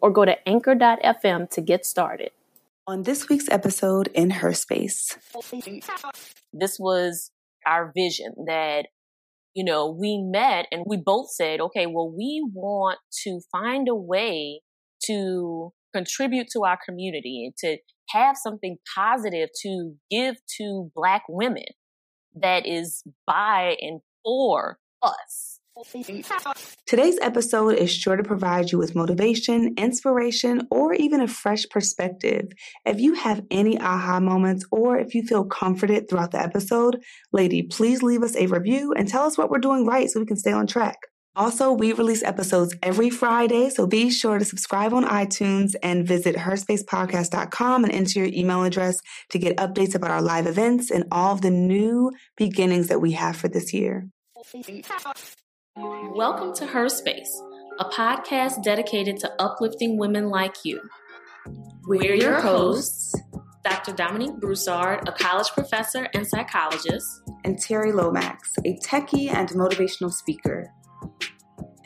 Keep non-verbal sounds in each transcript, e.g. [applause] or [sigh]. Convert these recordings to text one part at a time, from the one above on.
or go to anchor.fm to get started. On this week's episode in Her Space, this was our vision that, you know, we met and we both said, okay, well, we want to find a way to contribute to our community, and to have something positive to give to Black women that is by and for us. Today's episode is sure to provide you with motivation, inspiration, or even a fresh perspective. If you have any aha moments or if you feel comforted throughout the episode, lady, please leave us a review and tell us what we're doing right so we can stay on track. Also, we release episodes every Friday, so be sure to subscribe on iTunes and visit herspacepodcast.com and enter your email address to get updates about our live events and all of the new beginnings that we have for this year. Welcome to Her Space, a podcast dedicated to uplifting women like you. We're your hosts, Dr. Dominique Broussard, a college professor and psychologist, and Terri Lomax, a techie and motivational speaker.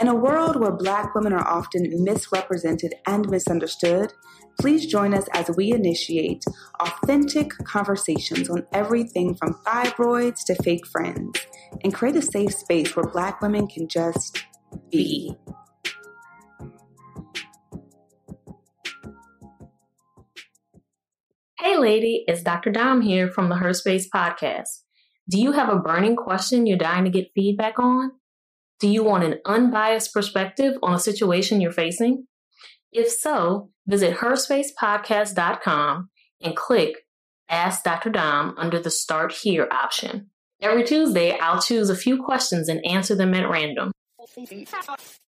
In a world where Black women are often misrepresented and misunderstood, please join us as we initiate authentic conversations on everything from fibroids to fake friends and create a safe space where Black women can just be. Hey, lady, it's Dr. Dom here from the Her Space podcast. Do you have a burning question you're dying to get feedback on? Do you want an unbiased perspective on a situation you're facing? If so, visit herspacepodcast.com and click Ask Dr. Dom under the Start Here option. Every Tuesday, I'll choose a few questions and answer them at random.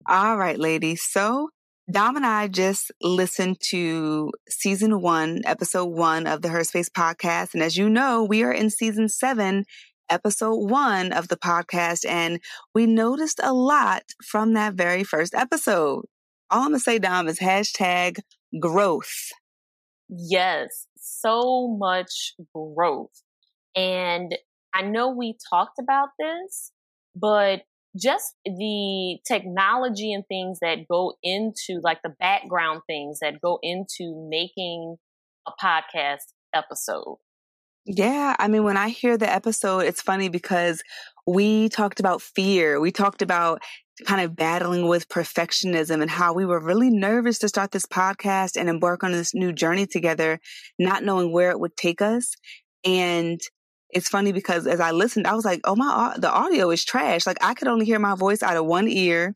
All right, ladies. So, Dom and I just listened to season one, episode one of the Her Space podcast. And as you know, we are in season seven, episode one of the podcast, and we noticed a lot from that very first episode. All I'm gonna say, Dom, is hashtag growth. Yes, so much growth. And I know we talked about this, but just the technology and things that go into like the background things that go into making a podcast episode yeah, I mean, when I hear the episode, it's funny because we talked about fear. We talked about kind of battling with perfectionism and how we were really nervous to start this podcast and embark on this new journey together, not knowing where it would take us. And it's funny because as I listened, I was like, oh, my, the audio is trash. Like I could only hear my voice out of one ear.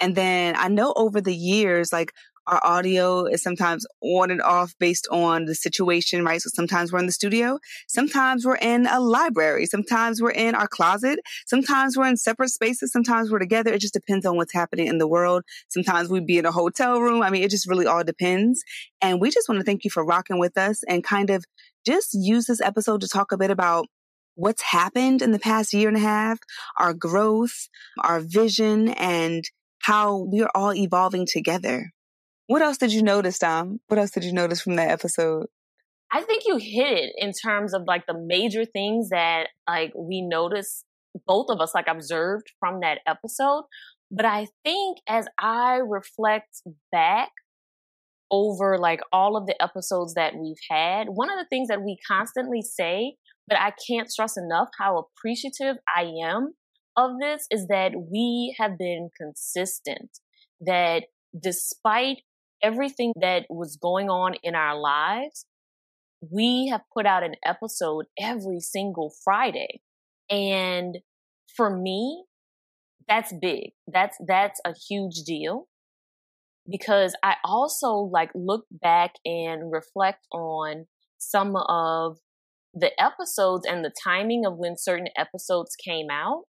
And then I know over the years, like our audio is sometimes on and off based on the situation, right? So sometimes we're in the studio, sometimes we're in a library, sometimes we're in our closet, sometimes we're in separate spaces, sometimes we're together. It just depends on what's happening in the world. Sometimes we'd be in a hotel room. I mean, it just really all depends. And we just want to thank you for rocking with us and kind of just use this episode to talk a bit about what's happened in the past year and a half, our growth, our vision, and how we're all evolving together. What else did you notice, Dom? What else did you notice from that episode? I think you hit it in terms of like the major things that like we noticed both of us like observed from that episode. But I think as I reflect back over like all of the episodes that we've had, one of the things that we constantly say, but I can't stress enough how appreciative I am of this is that we have been consistent. That despite everything that was going on in our lives, we have put out an episode every single Friday. And for me, that's big. That's, that's a huge deal because I also like look back and reflect on some of the episodes and the timing of when certain episodes came out.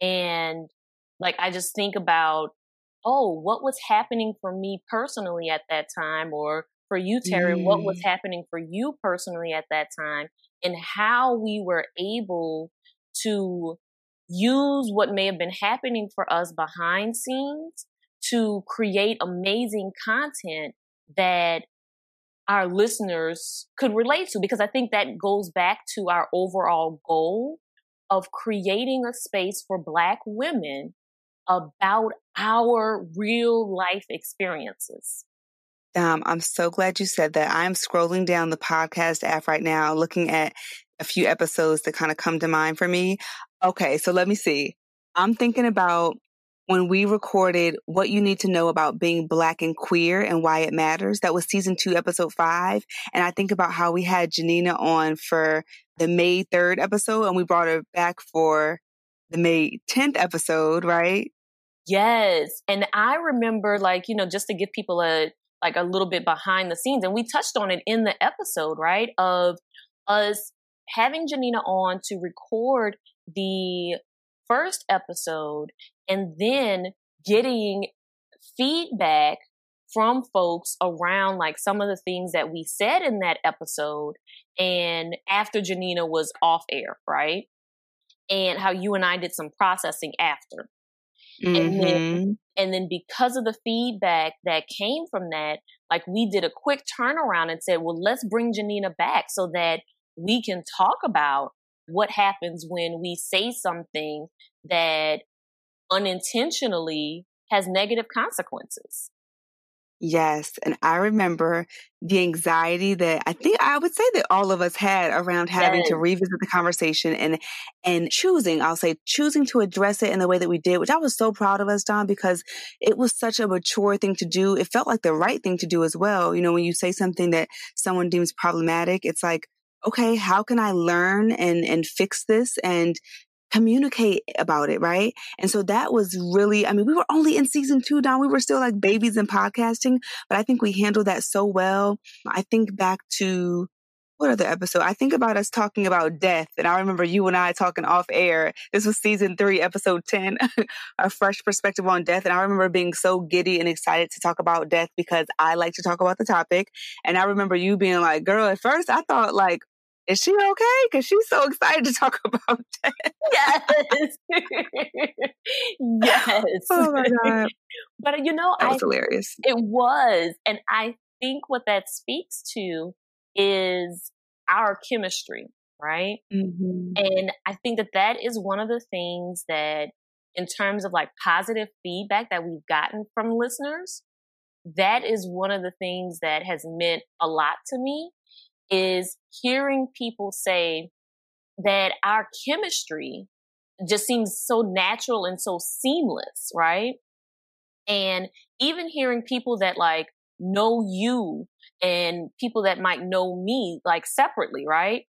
And like, I just think about oh, what was happening for me personally at that time, or for you, Terri, mm. what was mm. happening for you personally at that time, and how we were able to use what may have been happening for us behind scenes to create amazing content that our listeners could relate to because I think that goes back to our overall goal of creating a space for Black women about our real life experiences. Um, I'm so glad you said that. I'm scrolling down the podcast app right now, looking at a few episodes that kind of come to mind for me. Okay, so let me see. I'm thinking about when we recorded what you need to know about being black and queer and why it matters. That was season two, episode five. And I think about how we had Janina on for the May 3rd episode and we brought her back for the May 10th episode, right? Yes. And I remember like, you know, just to give people a like a little bit behind the scenes and we touched on it in the episode, right? Of us having Janina on to record the first episode and then getting feedback from folks around like some of the things that we said in that episode and after Janina was off air, right? And how you and I did some processing after. Mm-hmm. And then mm-hmm. and then because of the feedback that came from that, like we did a quick turnaround and said, well, let's bring Janina back so that we can talk about what happens when we say something that unintentionally has negative consequences. Yes. And I remember the anxiety that I think I would say that all of us had around having yes. to revisit the conversation and, and choosing, I'll say choosing to address it in the way that we did, which I was so proud of us, Dom, because it was such a mature thing to do. It felt like the right thing to do as well. You know, when you say something that someone deems problematic, it's like, okay, how can I learn and, and fix this and communicate about it, right? And so that was really, I mean, we were only in season two, Dom. We were still like babies in podcasting, but I think we handled that so well. I think back to what other episode? I think about us talking about death. And I remember you and I talking off air. This was season three, episode 10, [laughs] a fresh perspective on death. And I remember being so giddy and excited to talk about death because I like to talk about the topic. And I remember you being like, girl, at first I thought like, is she okay? Because she's so excited to talk [laughs] about that. Yes. [laughs] yes. Oh my God. But you know, that was I, hilarious. It was. And I think what that speaks to is our chemistry, right? Mm-hmm. And I think that that is one of the things that, in terms of like positive feedback that we've gotten from listeners, that is one of the things that has meant a lot to me is hearing people say that our chemistry just seems so natural and so seamless, right? And even hearing people that like know you and people that might know me like separately, right?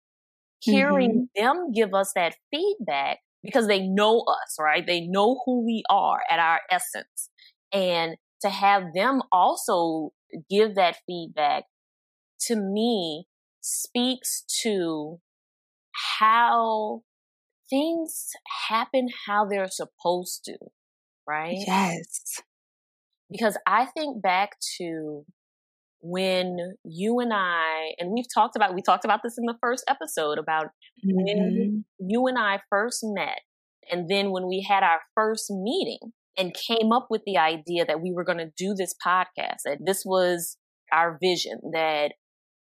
Hearing mm-hmm. them give us that feedback because they know us, right? They know who we are at our essence. And to have them also give that feedback to me speaks to how things happen how they're supposed to, right? Yes. Because I think back to when you and I, and we've talked about, we talked about this in the first episode about mm-hmm. when you and I first met. And then when we had our first meeting and came up with the idea that we were going to do this podcast, that this was our vision, that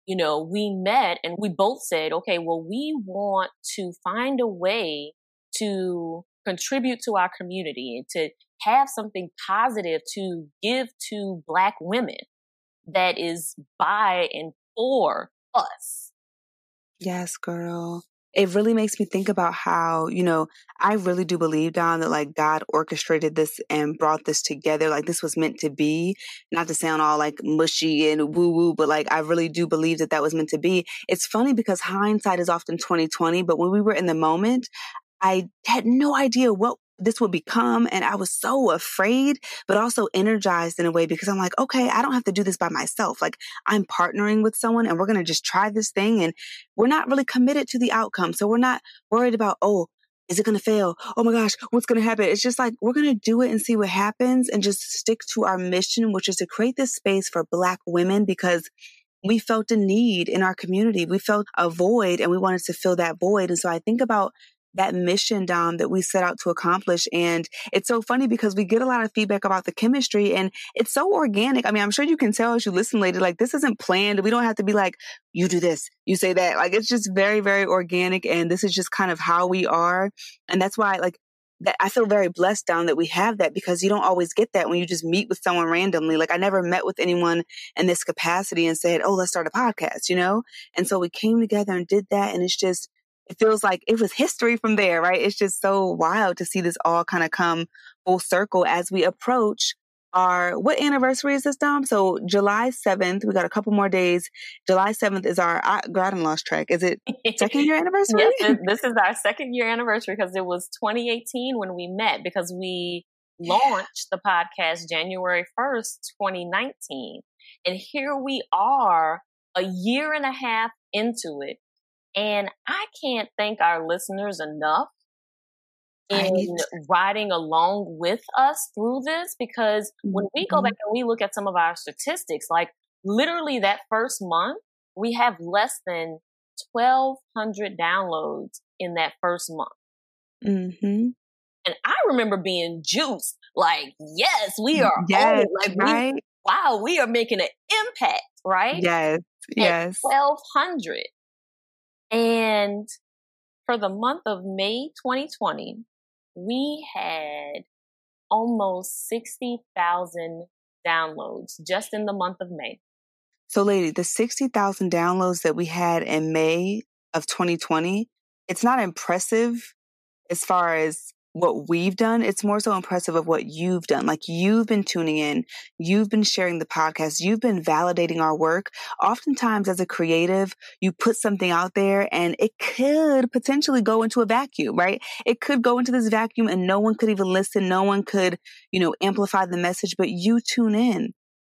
you know, we met and we both said, okay, well, we want to find a way to contribute to our community, and to have something positive to give to Black women that is by and for us. Yes, girl it really makes me think about how, you know, I really do believe, Dom, that like God orchestrated this and brought this together. Like this was meant to be, not to sound all like mushy and woo woo, but like I really do believe that that was meant to be. It's funny because hindsight is often 2020, but when we were in the moment, I had no idea what this would become. And I was so afraid, but also energized in a way because I'm like, okay, I don't have to do this by myself. Like I'm partnering with someone and we're going to just try this thing. And we're not really committed to the outcome. So we're not worried about, oh, is it going to fail? Oh my gosh, what's going to happen? It's just like, we're going to do it and see what happens and just stick to our mission, which is to create this space for Black women because we felt a need in our community. We felt a void and we wanted to fill that void. And so I think about that mission, Dom, that we set out to accomplish. And it's so funny because we get a lot of feedback about the chemistry and it's so organic. I mean, I'm sure you can tell as you listen later, like this isn't planned. We don't have to be like, you do this, you say that. Like it's just very, very organic. And this is just kind of how we are. And that's why, like, that I feel very blessed Dom that we have that because you don't always get that when you just meet with someone randomly. Like I never met with anyone in this capacity and said, Oh, let's start a podcast, you know? And so we came together and did that. And it's just, it feels like it was history from there, right? It's just so wild to see this all kind of come full circle as we approach our what anniversary is this, Dom? So July seventh, we got a couple more days. July seventh is our I, God and lost track. Is it second year [laughs] anniversary? yes, this is our second year anniversary because it was 2018 when we met because we launched the podcast January 1st, 2019. And here we are a year and a half into it and I can't thank our listeners enough in riding along with us through this because when we go back mm-hmm. and we look at some of our statistics, like literally that first month, we have less than 1,200 downloads in that first month. Mm-hmm. And I remember being juiced, like, yes, we are yes, Like, right? we, wow, we are making an impact, right? Yes, yes. 1,200. And for the month of May 2020, we had almost 60,000 downloads just in the month of May. So, lady, the 60,000 downloads that we had in May of 2020, it's not impressive as far as what we've done, it's more so impressive of what you've done. Like you've been tuning in, you've been sharing the podcast, you've been validating our work. Oftentimes as a creative, you put something out there and it could potentially go into a vacuum, right? It could go into this vacuum and no one could even listen. No one could, you know, amplify the message, but you tune in.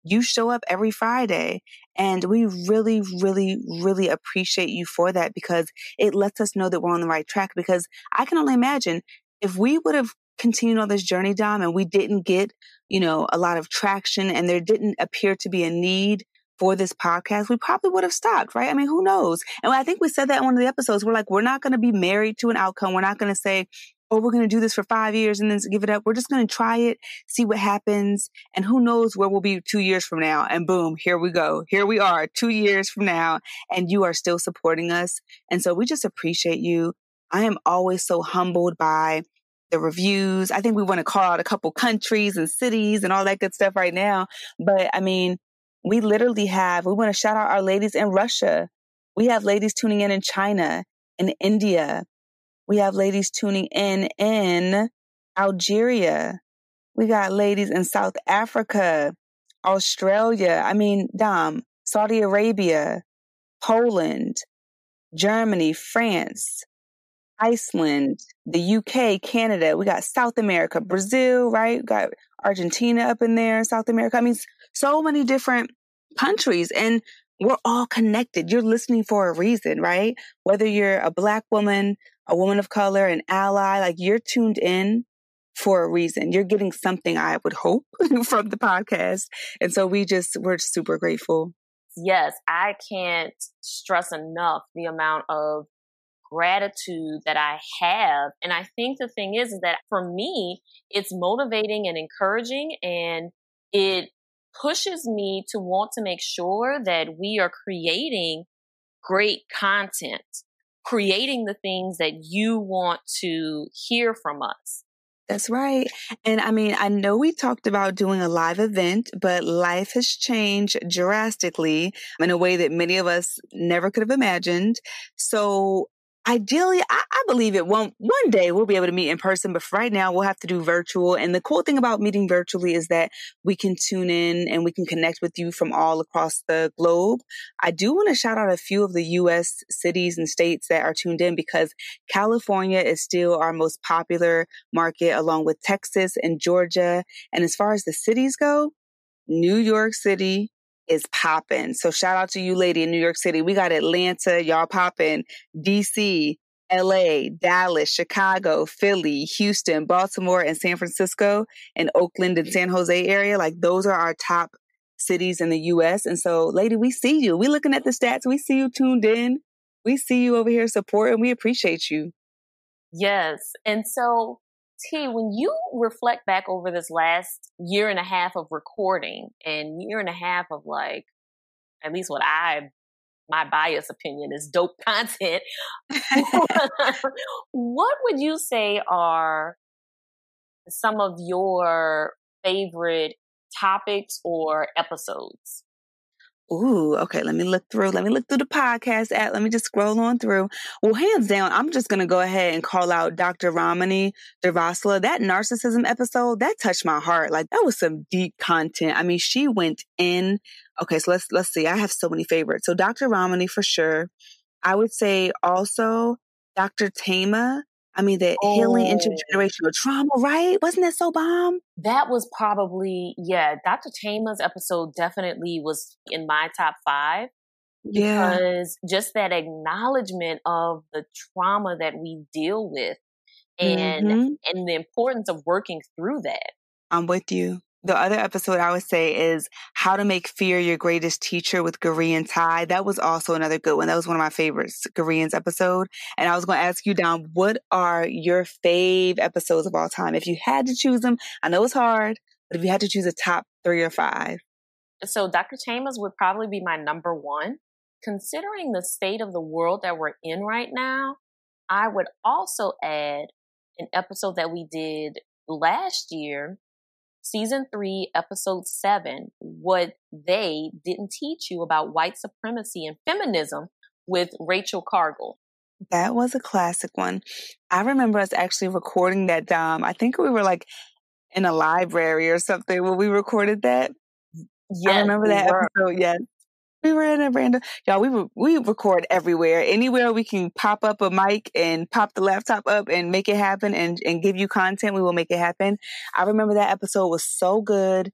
You show up every Friday and we really, really, really appreciate you for that because it lets us know that we're on the right track. Because I can only imagine if we would have continued on this journey, Dom, and we didn't get, you know, a lot of traction and there didn't appear to be a need for this podcast, we probably would have stopped, right? I mean, who knows? And I think we said that in one of the episodes. We're like, we're not going to be married to an outcome. We're not going to say, oh, we're going to do this for five years and then give it up. We're just going to try it, see what happens. And who knows where we'll be two years from now. And boom, here we go. Here we are two years from now and you are still supporting us. And so we just appreciate you. I am always so humbled by the reviews. I think we want to call out a couple countries and cities and all that good stuff right now. But I mean, we literally have, we want to shout out our ladies in Russia. We have ladies tuning in in China, in India. We have ladies tuning in in Algeria. We got ladies in South Africa, Australia. I mean, Dom, Saudi Arabia, Poland, Germany, France, Iceland, the UK, Canada. We got South America, Brazil, right? We got Argentina up in there, South America. I mean, so many different countries and we're all connected. You're listening for a reason, right? Whether you're a black woman, a woman of color, an ally, like you're tuned in for a reason. You're getting something I would hope [laughs] from the podcast. And so we just, we're super grateful. Yes, I can't stress enough the amount of gratitude that I have. And I think the thing is, is that for me, it's motivating and encouraging and it pushes me to want to make sure that we are creating great content, creating the things that you want to hear from us. That's right. And I mean, I know we talked about doing a live event, but life has changed drastically in a way that many of us never could have imagined. So ideally, I, I, believe it won't. One day we'll be able to meet in person, but right now we'll have to do virtual. And the cool thing about meeting virtually is that we can tune in and we can connect with you from all across the globe. I do want to shout out a few of the U.S. cities and states that are tuned in because California is still our most popular market, along with Texas and Georgia. And as far as the cities go, New York City, is popping. So shout out to you, lady in New York City. We got Atlanta, y'all popping, DC, LA, Dallas, Chicago, Philly, Houston, Baltimore, and San Francisco, and Oakland and San Jose area. Like those are our top cities in the US. And so, lady, we see you. We looking at the stats. We see you tuned in. We see you over here supporting. We appreciate you. Yes. And so, T, when you reflect back over this last year and a half of recording and year and a half of like, at least what I my bias opinion is dope [laughs] content. [laughs] what would you say are some of your favorite topics or episodes? Ooh, okay. Let me look through. Let me look through the podcast app. Let me just scroll on through. Well, hands down, I'm just gonna go ahead and call out Dr. Ramani Durvasula. That narcissism episode that touched my heart. Like that was some deep content. I mean, she went in. Okay, so let's let's see. I have so many favorites. So Dr. Ramani for sure. I would say also Dr. Thema. I mean, the oh. healing intergenerational trauma, right? Wasn't that so bomb? That was probably, yeah, Dr. Thema's episode definitely was in my top five. Yeah. Because just that acknowledgement of the trauma that we deal with and mm-hmm. and the importance of working through that. I'm with you the other episode I would say is How to Make Fear Your Greatest Teacher with Korean Tai. That was also another good one. That was one of my favorites, Korean's episode. And I was going to ask you, Dom, what are your fave episodes of all time? If you had to choose them, I know it's hard, but if you had to choose a top three or five. So Dr. Chambers would probably be my number one. Considering the state of the world that we're in right now, I would also add an episode that we did last year season three, episode seven, what they didn't teach you about white supremacy and feminism with Rachel Cargle. That was a classic one. I remember us actually recording that, Dom. I think we were like in a library or something when we recorded that. Yes, I remember that episode. Yes. We were in a random, y'all. We we record everywhere, anywhere we can pop up a mic and pop the laptop up and make it happen and and give you content. We will make it happen. I remember that episode was so good.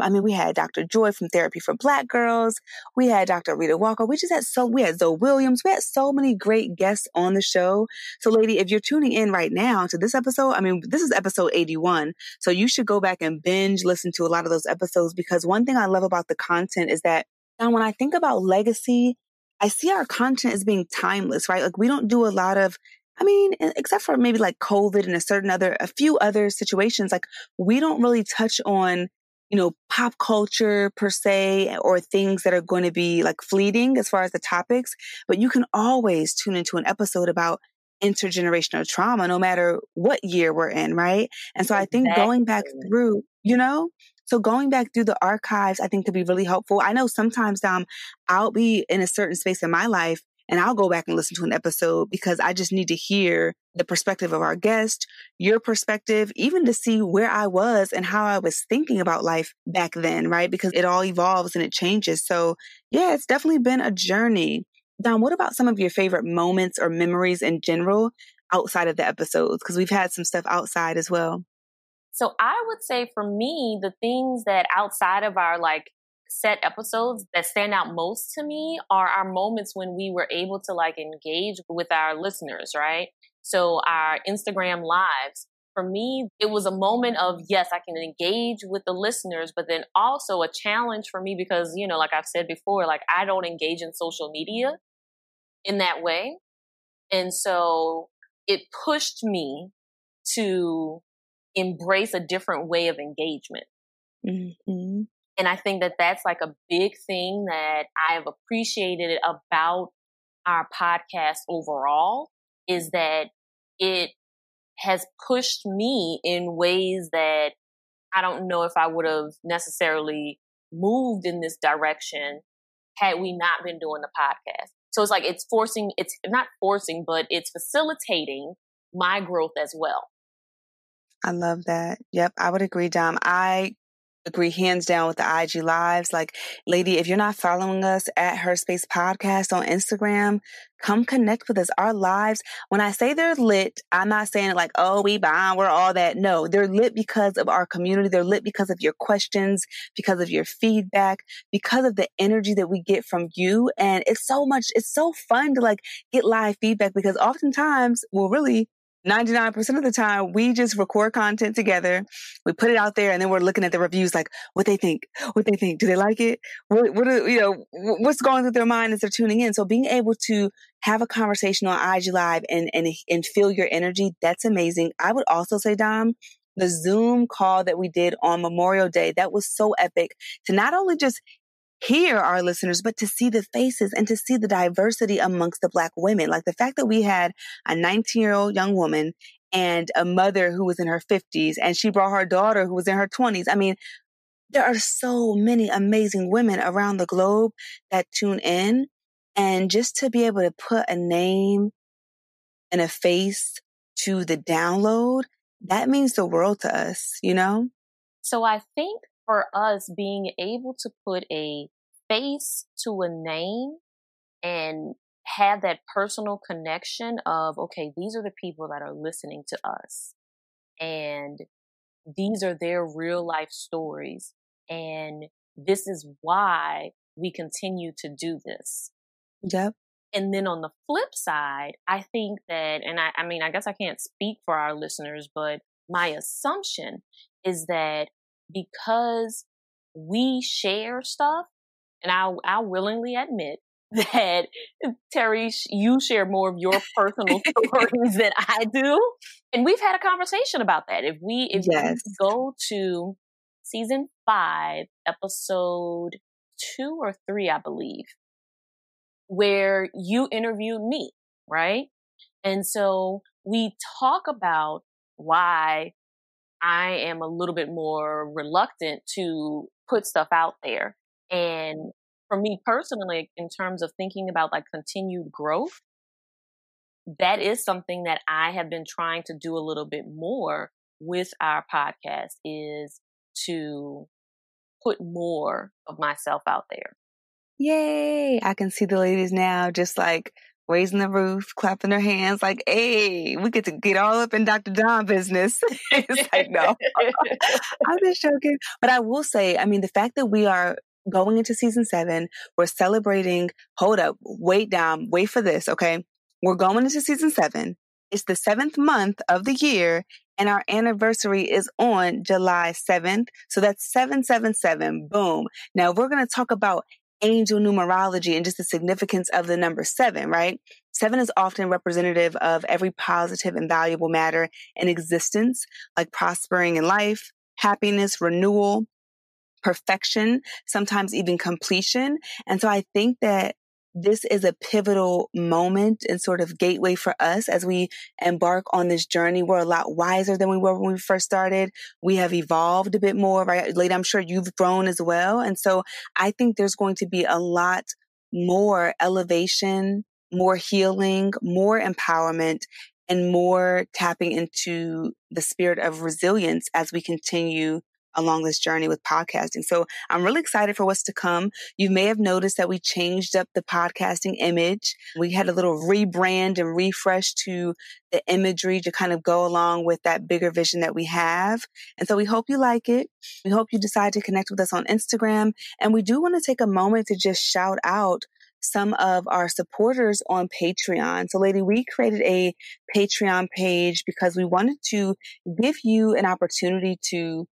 I mean, we had Dr. Joy from Therapy for Black Girls. We had Dr. Rheeda Walker. We just had so, we had Zoe Williams. We had so many great guests on the show. So, lady, if you're tuning in right now to this episode, I mean, this is episode 81. So you should go back and binge listen to a lot of those episodes because one thing I love about the content is that now, when I think about legacy, I see our content as being timeless, right? Like we don't do a lot of, I mean, except for maybe like COVID and a certain other, a few other situations, like we don't really touch on, you know, pop culture per se or things that are going to be like fleeting as far as the topics. But you can always tune into an episode about intergenerational trauma, no matter what year we're in, right? And so I think going back through, you know, so going back through the archives, I think could be really helpful. I know sometimes um, I'll be in a certain space in my life and I'll go back and listen to an episode because I just need to hear the perspective of our guest, your perspective, even to see where I was and how I was thinking about life back then, right? Because it all evolves and it changes. So yeah, it's definitely been a journey. Dom, what about some of your favorite moments or memories in general outside of the episodes? Because we've had some stuff outside as well. So I would say for me, the things that outside of our like set episodes that stand out most to me are our moments when we were able to like engage with our listeners, right? So our Instagram lives. For me, it was a moment of, yes, I can engage with the listeners, but then also a challenge for me because, you know, like I've said before, like I don't engage in social media in that way. And so it pushed me to embrace a different way of engagement. Mm-hmm. And I think that that's like a big thing that I've appreciated about our podcast overall is that it has pushed me in ways that I don't know if I would have necessarily moved in this direction had we not been doing the podcast. So it's like it's forcing, it's not forcing, but it's facilitating my growth as well. I love that. Yep, I would agree, Dom. I agree hands down with the IG lives. Like, lady, if you're not following us at Her Space Podcast on Instagram, come connect with us. Our lives, when I say they're lit, I'm not saying like, oh, we bond, we're all that. No, they're lit because of our community. They're lit because of your questions, because of your feedback, because of the energy that we get from you. And it's so much, it's so fun to like get live feedback because oftentimes, well, really, 99% of the time, we just record content together. We put it out there and then we're looking at the reviews like what they think, what they think. Do they like it? What, what are, you know, what's going through their mind as they're tuning in? So being able to have a conversation on IG Live and, and, and feel your energy, that's amazing. I would also say, Dom, the Zoom call that we did on Memorial Day, that was so epic to not only just hear our listeners, but to see the faces and to see the diversity amongst the black women. Like the fact that we had a 19 year old young woman and a mother who was in her 50s and she brought her daughter who was in her 20s. I mean, there are so many amazing women around the globe that tune in. And just to be able to put a name and a face to the download, that means the world to us, you know? So I think for us being able to put a face to a name and have that personal connection of, okay, these are the people that are listening to us and these are their real life stories. And this is why we continue to do this. Yep. And then on the flip side, I think that, and I, I mean, I guess I can't speak for our listeners, but my assumption is that because we share stuff, and I'll, I'll willingly admit [laughs] that Terri, you share more of your personal [laughs] stories than I do. And we've had a conversation about that. If we, if yes. we go to season five, episode two or three, I believe, where you interviewed me, right? And so we talk about why I am a little bit more reluctant to put stuff out there. And for me personally, in terms of thinking about like continued growth, that is something that I have been trying to do a little bit more with our podcast is to put more of myself out there. Yay! I can see the ladies now just like raising the roof, clapping their hands, like, hey, we get to get all up in Dr. Dom business. [laughs] it's like, no, [laughs] I'm just joking. But I will say, I mean, the fact that we are going into season seven, we're celebrating, hold up, wait down, wait for this, okay? We're going into season seven. It's the seventh month of the year, and our anniversary is on July 7th. So that's 777. Boom. Now we're going to talk about angel numerology and just the significance of the number seven, right? Seven is often representative of every positive and valuable matter in existence, like prospering in life, happiness, renewal, perfection, sometimes even completion. And so I think that this is a pivotal moment and sort of gateway for us as we embark on this journey. We're a lot wiser than we were when we first started. We have evolved a bit more, right? Lady, I'm sure you've grown as well. And so I think there's going to be a lot more elevation, more healing, more empowerment, and more tapping into the spirit of resilience as we continue along this journey with podcasting. So I'm really excited for what's to come. You may have noticed that we changed up the podcasting image. We had a little rebrand and refresh to the imagery to kind of go along with that bigger vision that we have. And so we hope you like it. We hope you decide to connect with us on Instagram. And we do want to take a moment to just shout out some of our supporters on Patreon. So, lady, we created a Patreon page because we wanted to give you an opportunity to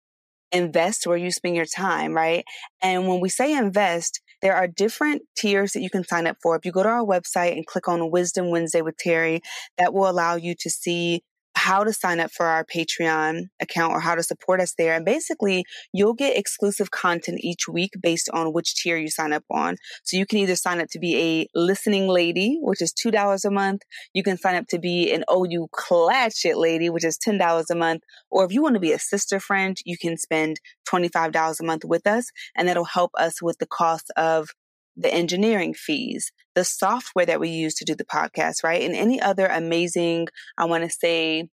invest where you spend your time, right? And when we say invest, there are different tiers that you can sign up for. If you go to our website and click on Wisdom Wednesday with Terri, that will allow you to see how to sign up for our Patreon account or how to support us there. And basically, you'll get exclusive content each week based on which tier you sign up on. So you can either sign up to be a listening lady, which is $2 a month. You can sign up to be an OU Clatchet lady, which is $10 a month. Or if you want to be a sister friend, you can spend $25 a month with us and that'll help us with the cost of the engineering fees, the software that we use to do the podcast, right? And any other amazing, I want to say,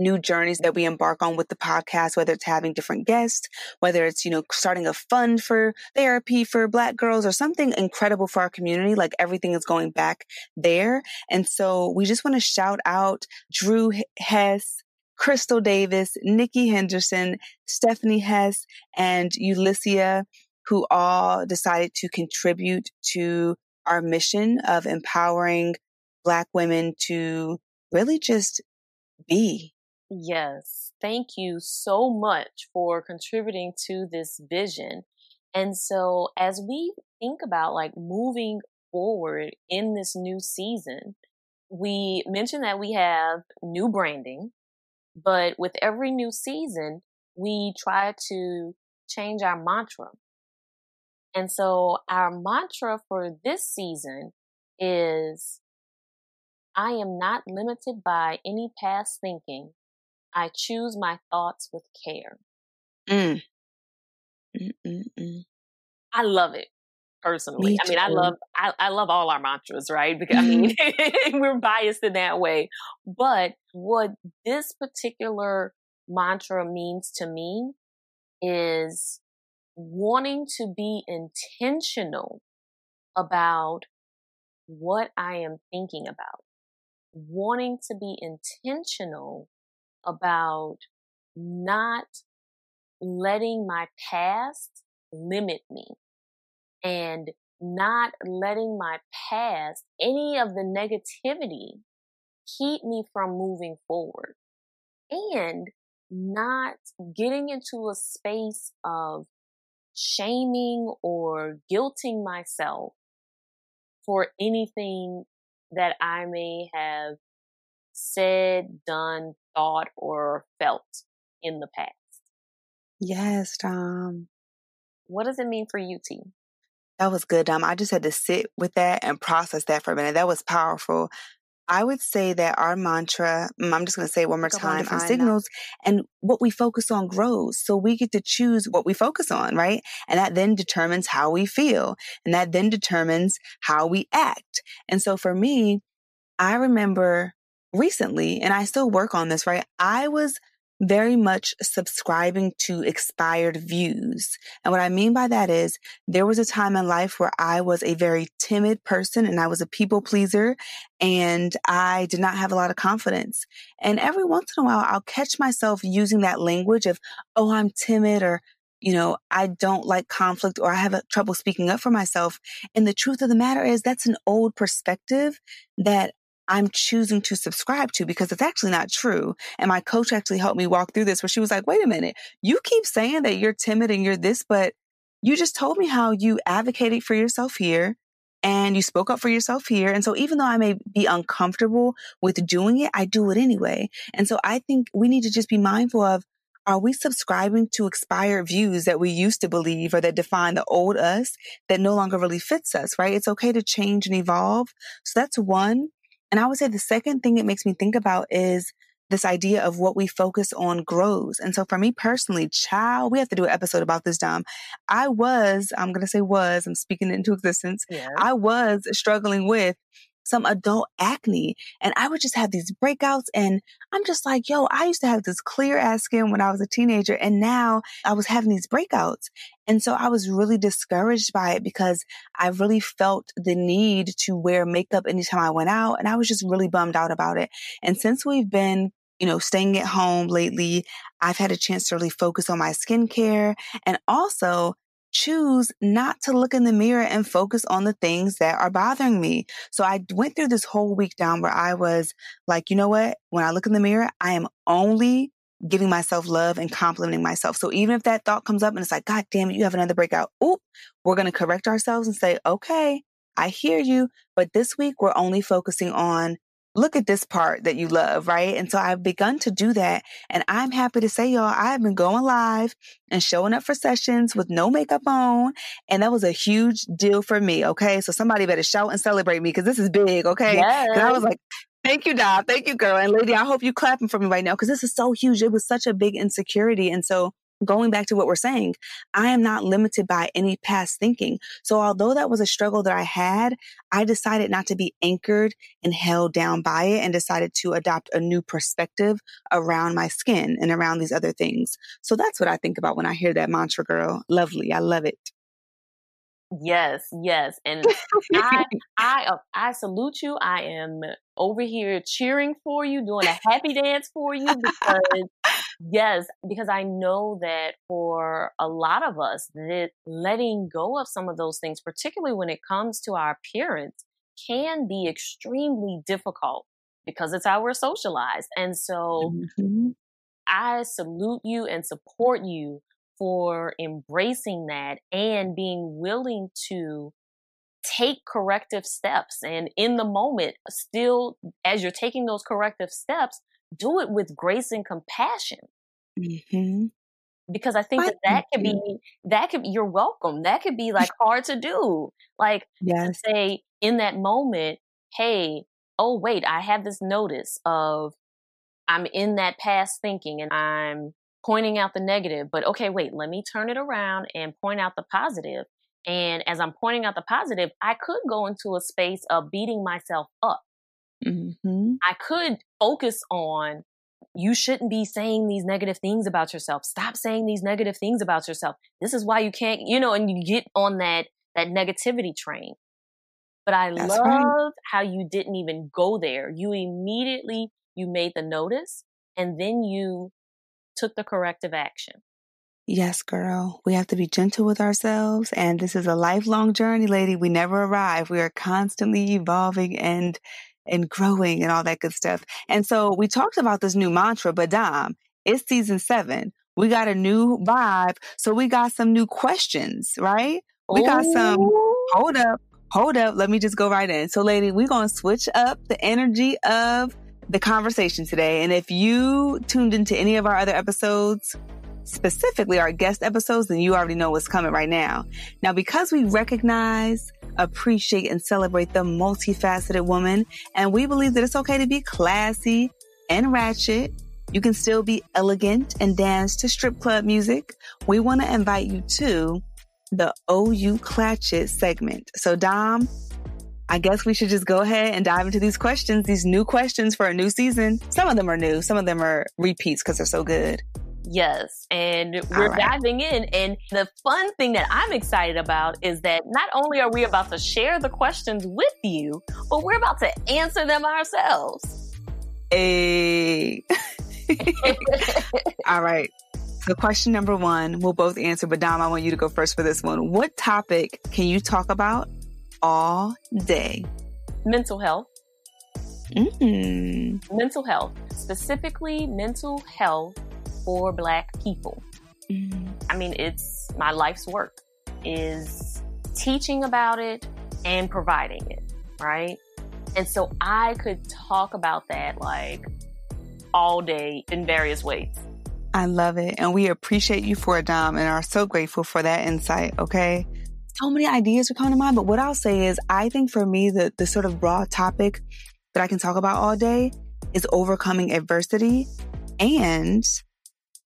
new journeys that we embark on with the podcast, whether it's having different guests, whether it's, you know, starting a fund for therapy for black girls or something incredible for our community, like everything is going back there. And so we just want to shout out Drew Hess, Crystal Davis, Nikki Henderson, Stephanie Hess, and Ulyssia, who all decided to contribute to our mission of empowering Black women to really just be Yes. Thank you so much for contributing to this vision. And so as we think about like moving forward in this new season, we mentioned that we have new branding, but with every new season, we try to change our mantra. And so our mantra for this season is I am not limited by any past thinking I choose my thoughts with care. Mm. I love it personally. I mean, I love I, I love all our mantras, right? Because I mean, [laughs] we're biased in that way. But what this particular mantra means to me is wanting to be intentional about what I am thinking about, wanting to be intentional about not letting my past limit me and not letting my past, any of the negativity keep me from moving forward and not getting into a space of shaming or guilting myself for anything that I may have said, done, thought, or felt in the past. Yes, Dom. What does it mean for you, T? That was good, Dom. I just had to sit with that and process that for a minute. That was powerful. I would say that our mantra, mm, I'm just going to say it one more time, our signals and what we focus on grows. So we get to choose what we focus on, right? And that then determines how we feel. And that then determines how we act. And so for me, I remember recently, and I still work on this, right? I was very much subscribing to expired views. And what I mean by that is there was a time in life where I was a very timid person and I was a people pleaser and I did not have a lot of confidence. And every once in a while, I'll catch myself using that language of, oh, I'm timid or you know, I don't like conflict or I have trouble speaking up for myself. And the truth of the matter is that's an old perspective that I'm choosing to subscribe to because it's actually not true. And my coach actually helped me walk through this where she was like, wait a minute, you keep saying that you're timid and you're this, but you just told me how you advocated for yourself here and you spoke up for yourself here. And so even though I may be uncomfortable with doing it, I do it anyway. And so I think we need to just be mindful of are we subscribing to expired views that we used to believe or that define the old us that no longer really fits us, right? It's okay to change and evolve. So that's one. And I would say the second thing it makes me think about is this idea of what we focus on grows. And so for me personally, child, we have to do an episode about this, Dom. I was, I'm going to say was, I'm speaking it into existence. Yeah. I was struggling with some adult acne. And I would just have these breakouts. And I'm just like, yo, I used to have this clear ass skin when I was a teenager. And now I was having these breakouts. And so I was really discouraged by it because I really felt the need to wear makeup anytime I went out. And I was just really bummed out about it. And since we've been you know, staying at home lately, I've had a chance to really focus on my skincare and also choose not to look in the mirror and focus on the things that are bothering me. So I went through this whole week down where I was like, you know what? When I look in the mirror, I am only giving myself love and complimenting myself. So even if that thought comes up and it's like, God damn it, you have another breakout. Oop, we're going to correct ourselves and say, okay, I hear you. But this week we're only focusing on look at this part that you love, right? And so I've begun to do that. And I'm happy to say, y'all, I have been going live and showing up for sessions with no makeup on. And that was a huge deal for me. Okay. So somebody better shout and celebrate me because this is big. Okay. Yes. And I was like, Thank you, Dom. Thank you, girl. And lady, I hope you clapping for me right now because this is so huge. It was such a big insecurity. And so going back to what we're saying, I am not limited by any past thinking. So although that was a struggle that I had, I decided not to be anchored and held down by it and decided to adopt a new perspective around my skin and around these other things. So that's what I think about when I hear that mantra, girl. Lovely. I love it. Yes, yes, and I, [laughs] I, uh, I salute you. I am over here cheering for you, doing a happy dance for you because, [laughs] yes, because I know that for a lot of us, that letting go of some of those things, particularly when it comes to our appearance, can be extremely difficult because it's how we're socialized. And so, mm-hmm. I salute you and support you for embracing that and being willing to take corrective steps. And in the moment, still, as you're taking those corrective steps, do it with grace and compassion. Mm-hmm. Because I think that that could be, that could you're welcome. That could be like [laughs] hard to do. Like, yes. say in that moment, hey, oh, wait, I have this notice of I'm in that past thinking and I'm pointing out the negative, but okay, wait, let me turn it around and point out the positive. And as I'm pointing out the positive, I could go into a space of beating myself up. Mm-hmm. I could focus on you shouldn't be saying these negative things about yourself. Stop saying these negative things about yourself. This is why you can't, you know, and you get on that that negativity train. But I love right. how you didn't even go there. You immediately you made the notice and then you took the corrective action. Yes, girl. We have to be gentle with ourselves. And this is a lifelong journey, lady. We never arrive. We are constantly evolving and and growing and all that good stuff. And so we talked about this new mantra, but Dom, it's season seven. We got a new vibe. So we got some new questions, right? We got some oh. hold up, hold up. Let me just go right in. So, lady, we're gonna switch up the energy of the conversation today. And if you tuned into any of our other episodes, specifically our guest episodes, then you already know what's coming right now. Now, because we recognize, appreciate, and celebrate the multifaceted woman, and we believe that it's okay to be classy and ratchet, you can still be elegant and dance to strip club music. We want to invite you to the OU Clatchet segment. So, Dom, I guess we should just go ahead and dive into these questions, these new questions for a new season. Some of them are new, some of them are repeats because they're so good. Yes. And we're right. diving in. And the fun thing that I'm excited about is that not only are we about to share the questions with you, but we're about to answer them ourselves. Hey. [laughs] All right. So, question number one, we'll both answer, but Dom, I want you to go first for this one. What topic can you talk about all day? Mental health. Mm-hmm. Mental health, specifically mental health for Black people. Mm-hmm. I mean, it's my life's work is teaching about it and providing it, right? And so I could talk about that like all day in various ways. I love it. And we appreciate you for it, Dom, and are so grateful for that insight, okay? so many ideas are coming to mind, but what I'll say is I think for me, the, the sort of broad topic that I can talk about all day is overcoming adversity and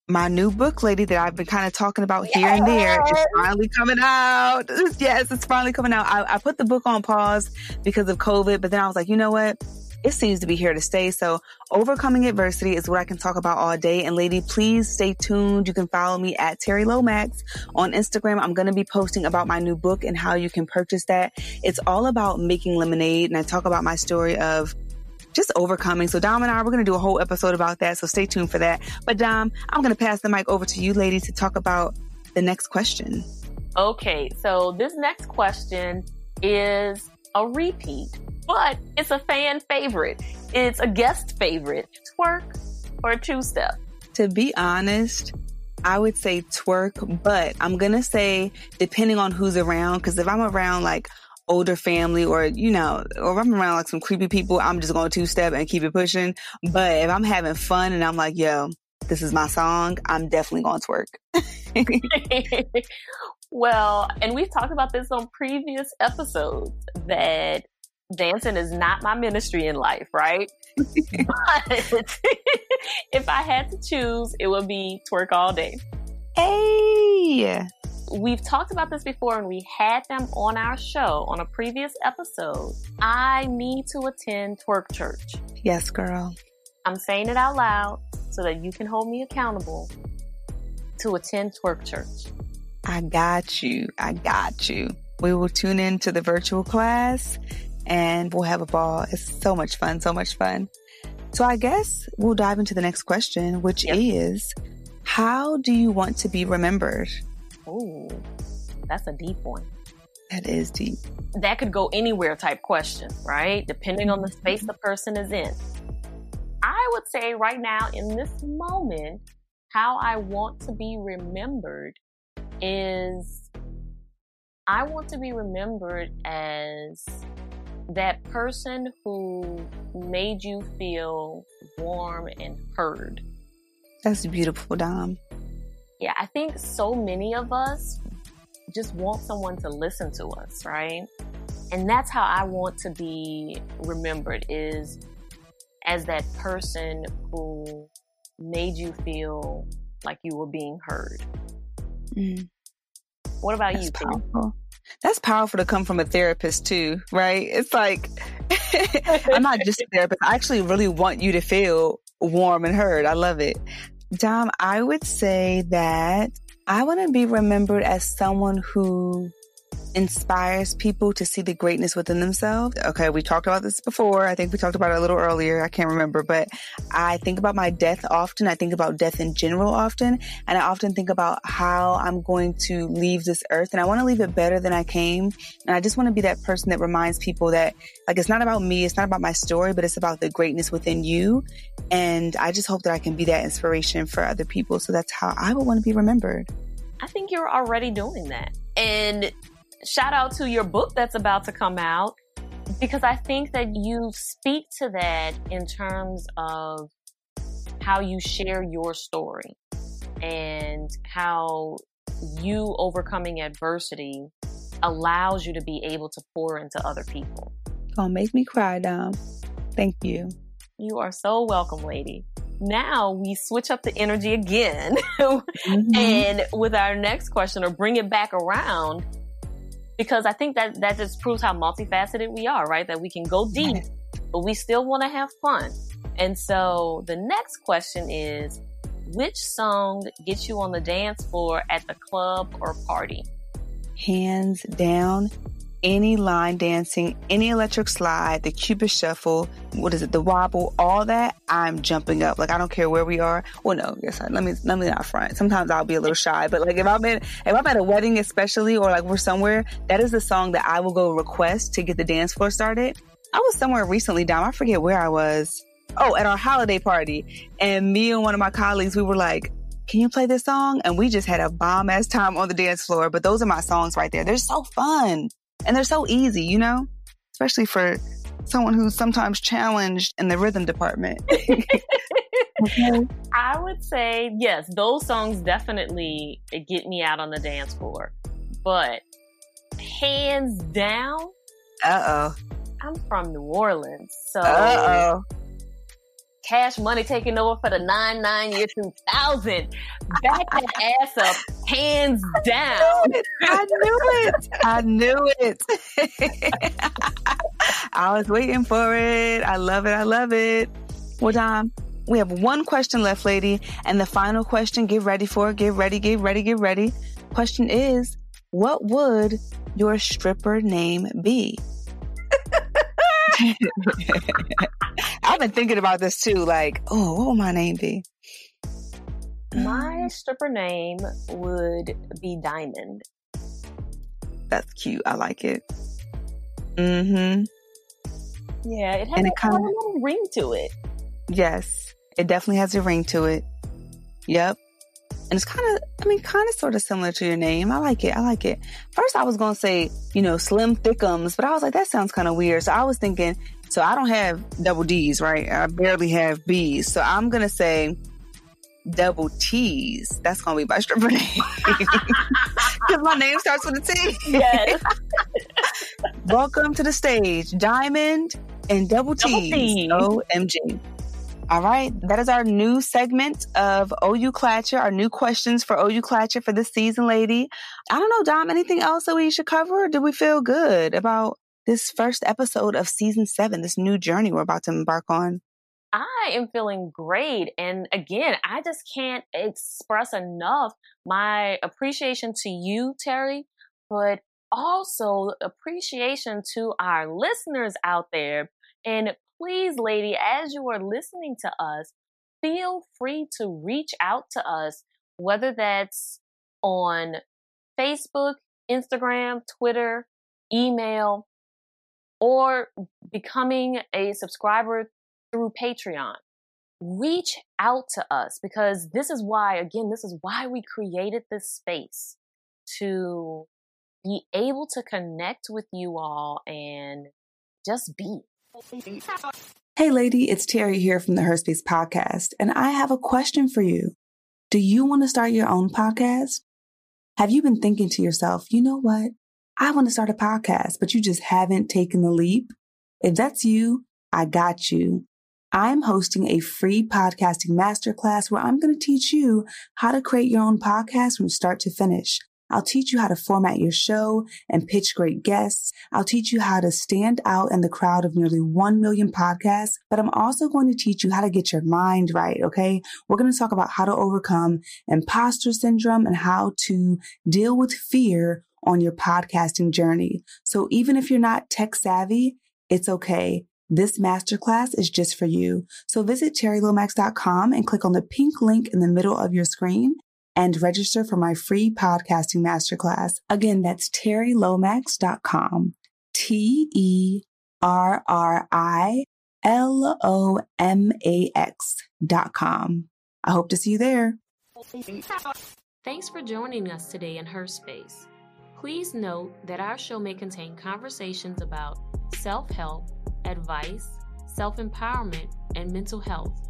my new book, lady, that I've been kind of talking about here yes. and there is finally coming out. [laughs] yes, it's finally coming out. I, I put the book on pause because of COVID, but then I was like, you know what? it seems to be here to stay. So overcoming adversity is what I can talk about all day. And lady, please stay tuned. You can follow me at Terri Lomax on Instagram. I'm going to be posting about my new book and how you can purchase that. It's all about making lemonade. And I talk about my story of just overcoming. So Dom and I, we're going to do a whole episode about that. So stay tuned for that. But Dom, I'm going to pass the mic over to you, lady, to talk about the next question. Okay. So this next question is a repeat but it's a fan favorite. It's a guest favorite. Twerk or two step? To be honest, I would say twerk, but I'm gonna say depending on who's around, because if I'm around like older family or you know or if i'm around like some creepy people i'm just going two step and keep it pushing but if i'm having fun and i'm like yo this is my song i'm definitely going to twerk [laughs] well and we've talked about this on previous episodes that dancing is not my ministry in life, right? [laughs] but [laughs] if I had to choose, it would be twerk all day. Hey! We've talked about this before and we had them on our show on a previous episode. I need to attend twerk church. Yes, girl. I'm saying it out loud so that you can hold me accountable to attend twerk church. I got you. I got you. We will tune in to the virtual class and we'll have a ball. It's so much fun, so much fun. So I guess we'll dive into the next question, which yep. is how do you want to be remembered? Oh, that's a deep one. That is deep. That could go anywhere type question, right? Depending on the mm-hmm. space the person is in. I would say right now in this moment, how I want to be remembered is I want to be remembered as that person who made you feel warm and heard. That's beautiful, Dom. Yeah, I think so many of us just want someone to listen to us, right? And that's how I want to be remembered is as that person who made you feel like you were being heard. Mm. What about that's you? Powerful. That's powerful to come from a therapist too, right? It's like [laughs] I'm not just a therapist. I actually really want you to feel warm and heard. I love it. Dom, I would say that I want to be remembered as someone who inspires people to see the greatness within themselves. Okay, we talked about this before. I think we talked about it a little earlier. I can't remember, but I think about my death often. I think about death in general often. And I often think about how I'm going to leave this earth and I want to leave it better than I came. And I just want to be that person that reminds people that like it's not about me, it's not about my story, but it's about the greatness within you. And I just hope that I can be that inspiration for other people. So that's how I would want to be remembered. I think you're already doing that. And shout out to your book that's about to come out because I think that you speak to that in terms of how you share your story and how you overcoming adversity allows you to be able to pour into other people. Gonna make me cry, Dom. Thank you. You are so welcome, lady. Now we switch up the energy again. [laughs] mm-hmm. And with our next question, or bring it back around, because I think that that just proves how multifaceted we are, right? That we can go deep, but we still want to have fun. And so the next question is, which song gets you on the dance floor at the club or party? Hands down, any line dancing, any electric slide, the cupid shuffle, what is it, the wobble, all that, I'm jumping up. Like I don't care where we are. Well, no, yes, let me let me not front. Sometimes I'll be a little shy, but like if I'm in if I'm at a wedding especially or like we're somewhere, that is the song that I will go request to get the dance floor started. I was somewhere recently, Dom. I forget where I was. Oh, at our holiday party, and me and one of my colleagues, we were like, can you play this song? And we just had a bomb ass time on the dance floor. But those are my songs right there. They're so fun. And they're so easy, you know, especially for someone who's sometimes challenged in the rhythm department. [laughs] okay. I would say, yes, those songs definitely get me out on the dance floor. But hands down, uh oh. I'm from New Orleans. So uh oh. Cash Money taking over for the 9 9 year 2000. Back that ass up, hands down. I knew it. I knew it. [laughs] I was waiting for it. I love it. I love it. Well, Dom, we have one question left, lady. And the final question, get ready for. Get ready, get ready, get ready. Question is, what would your stripper name be? [laughs] I've been thinking about this too. Like, oh, what would my name be? My um, stripper name would be Diamond. That's cute. I like it. Mm-hmm. Yeah, it has and it kind of a little ring to it. Yes, it definitely has a ring to it. Yep. And it's kind of, I mean, kind of sort of similar to your name. I like it. I like it. First, I was going to say, you know, Slim Thickums, but I was like, that sounds kind of weird. So I was thinking, so I don't have double D's, right? I barely have B's. So I'm going to say double T's. That's going to be my stripper name. [laughs] Because my name starts with a T. Yes. [laughs] Welcome to the stage, Diamond and double T's. OMG. All right. That is our new segment of OU Clatchet, our new questions for OU Clatchet for this season, lady. I don't know, Dom, anything else that we should cover? do we feel good about this first episode of season seven, this new journey we're about to embark on? I am feeling great. And again, I just can't express enough my appreciation to you, Terri, but also appreciation to our listeners out there. And please, lady, as you are listening to us, feel free to reach out to us, whether that's on Facebook, Instagram, Twitter, email, or becoming a subscriber through Patreon. Reach out to us because this is why, again, this is why we created this space to be able to connect with you all and just be. Hey, lady, it's Terri here from the Her Space podcast, and I have a question for you. Do you want to start your own podcast? Have you been thinking to yourself, you know what? I want to start a podcast, but you just haven't taken the leap? If that's you, I got you. I'm hosting a free podcasting masterclass where I'm going to teach you how to create your own podcast from start to finish. I'll teach you how to format your show and pitch great guests. I'll teach you how to stand out in the crowd of nearly 1 million podcasts, but I'm also going to teach you how to get your mind right. Okay. We're going to talk about how to overcome imposter syndrome and how to deal with fear on your podcasting journey. So even if you're not tech savvy, it's okay. This masterclass is just for you. So visit terrilomax.com and click on the pink link in the middle of your screen and register for my free podcasting masterclass. Again, that's terrilomax.com. T E R R I L O M A X dot com. I hope to see you there. Thanks for joining us today in Her Space. Please note that our show may contain conversations about self help, advice, self empowerment, and mental health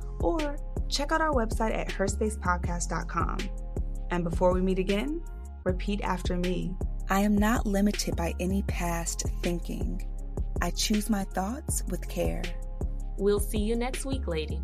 or check out our website at herspacepodcast.com. And before we meet again, repeat after me. I am not limited by any past thinking. I choose my thoughts with care. We'll see you next week, lady.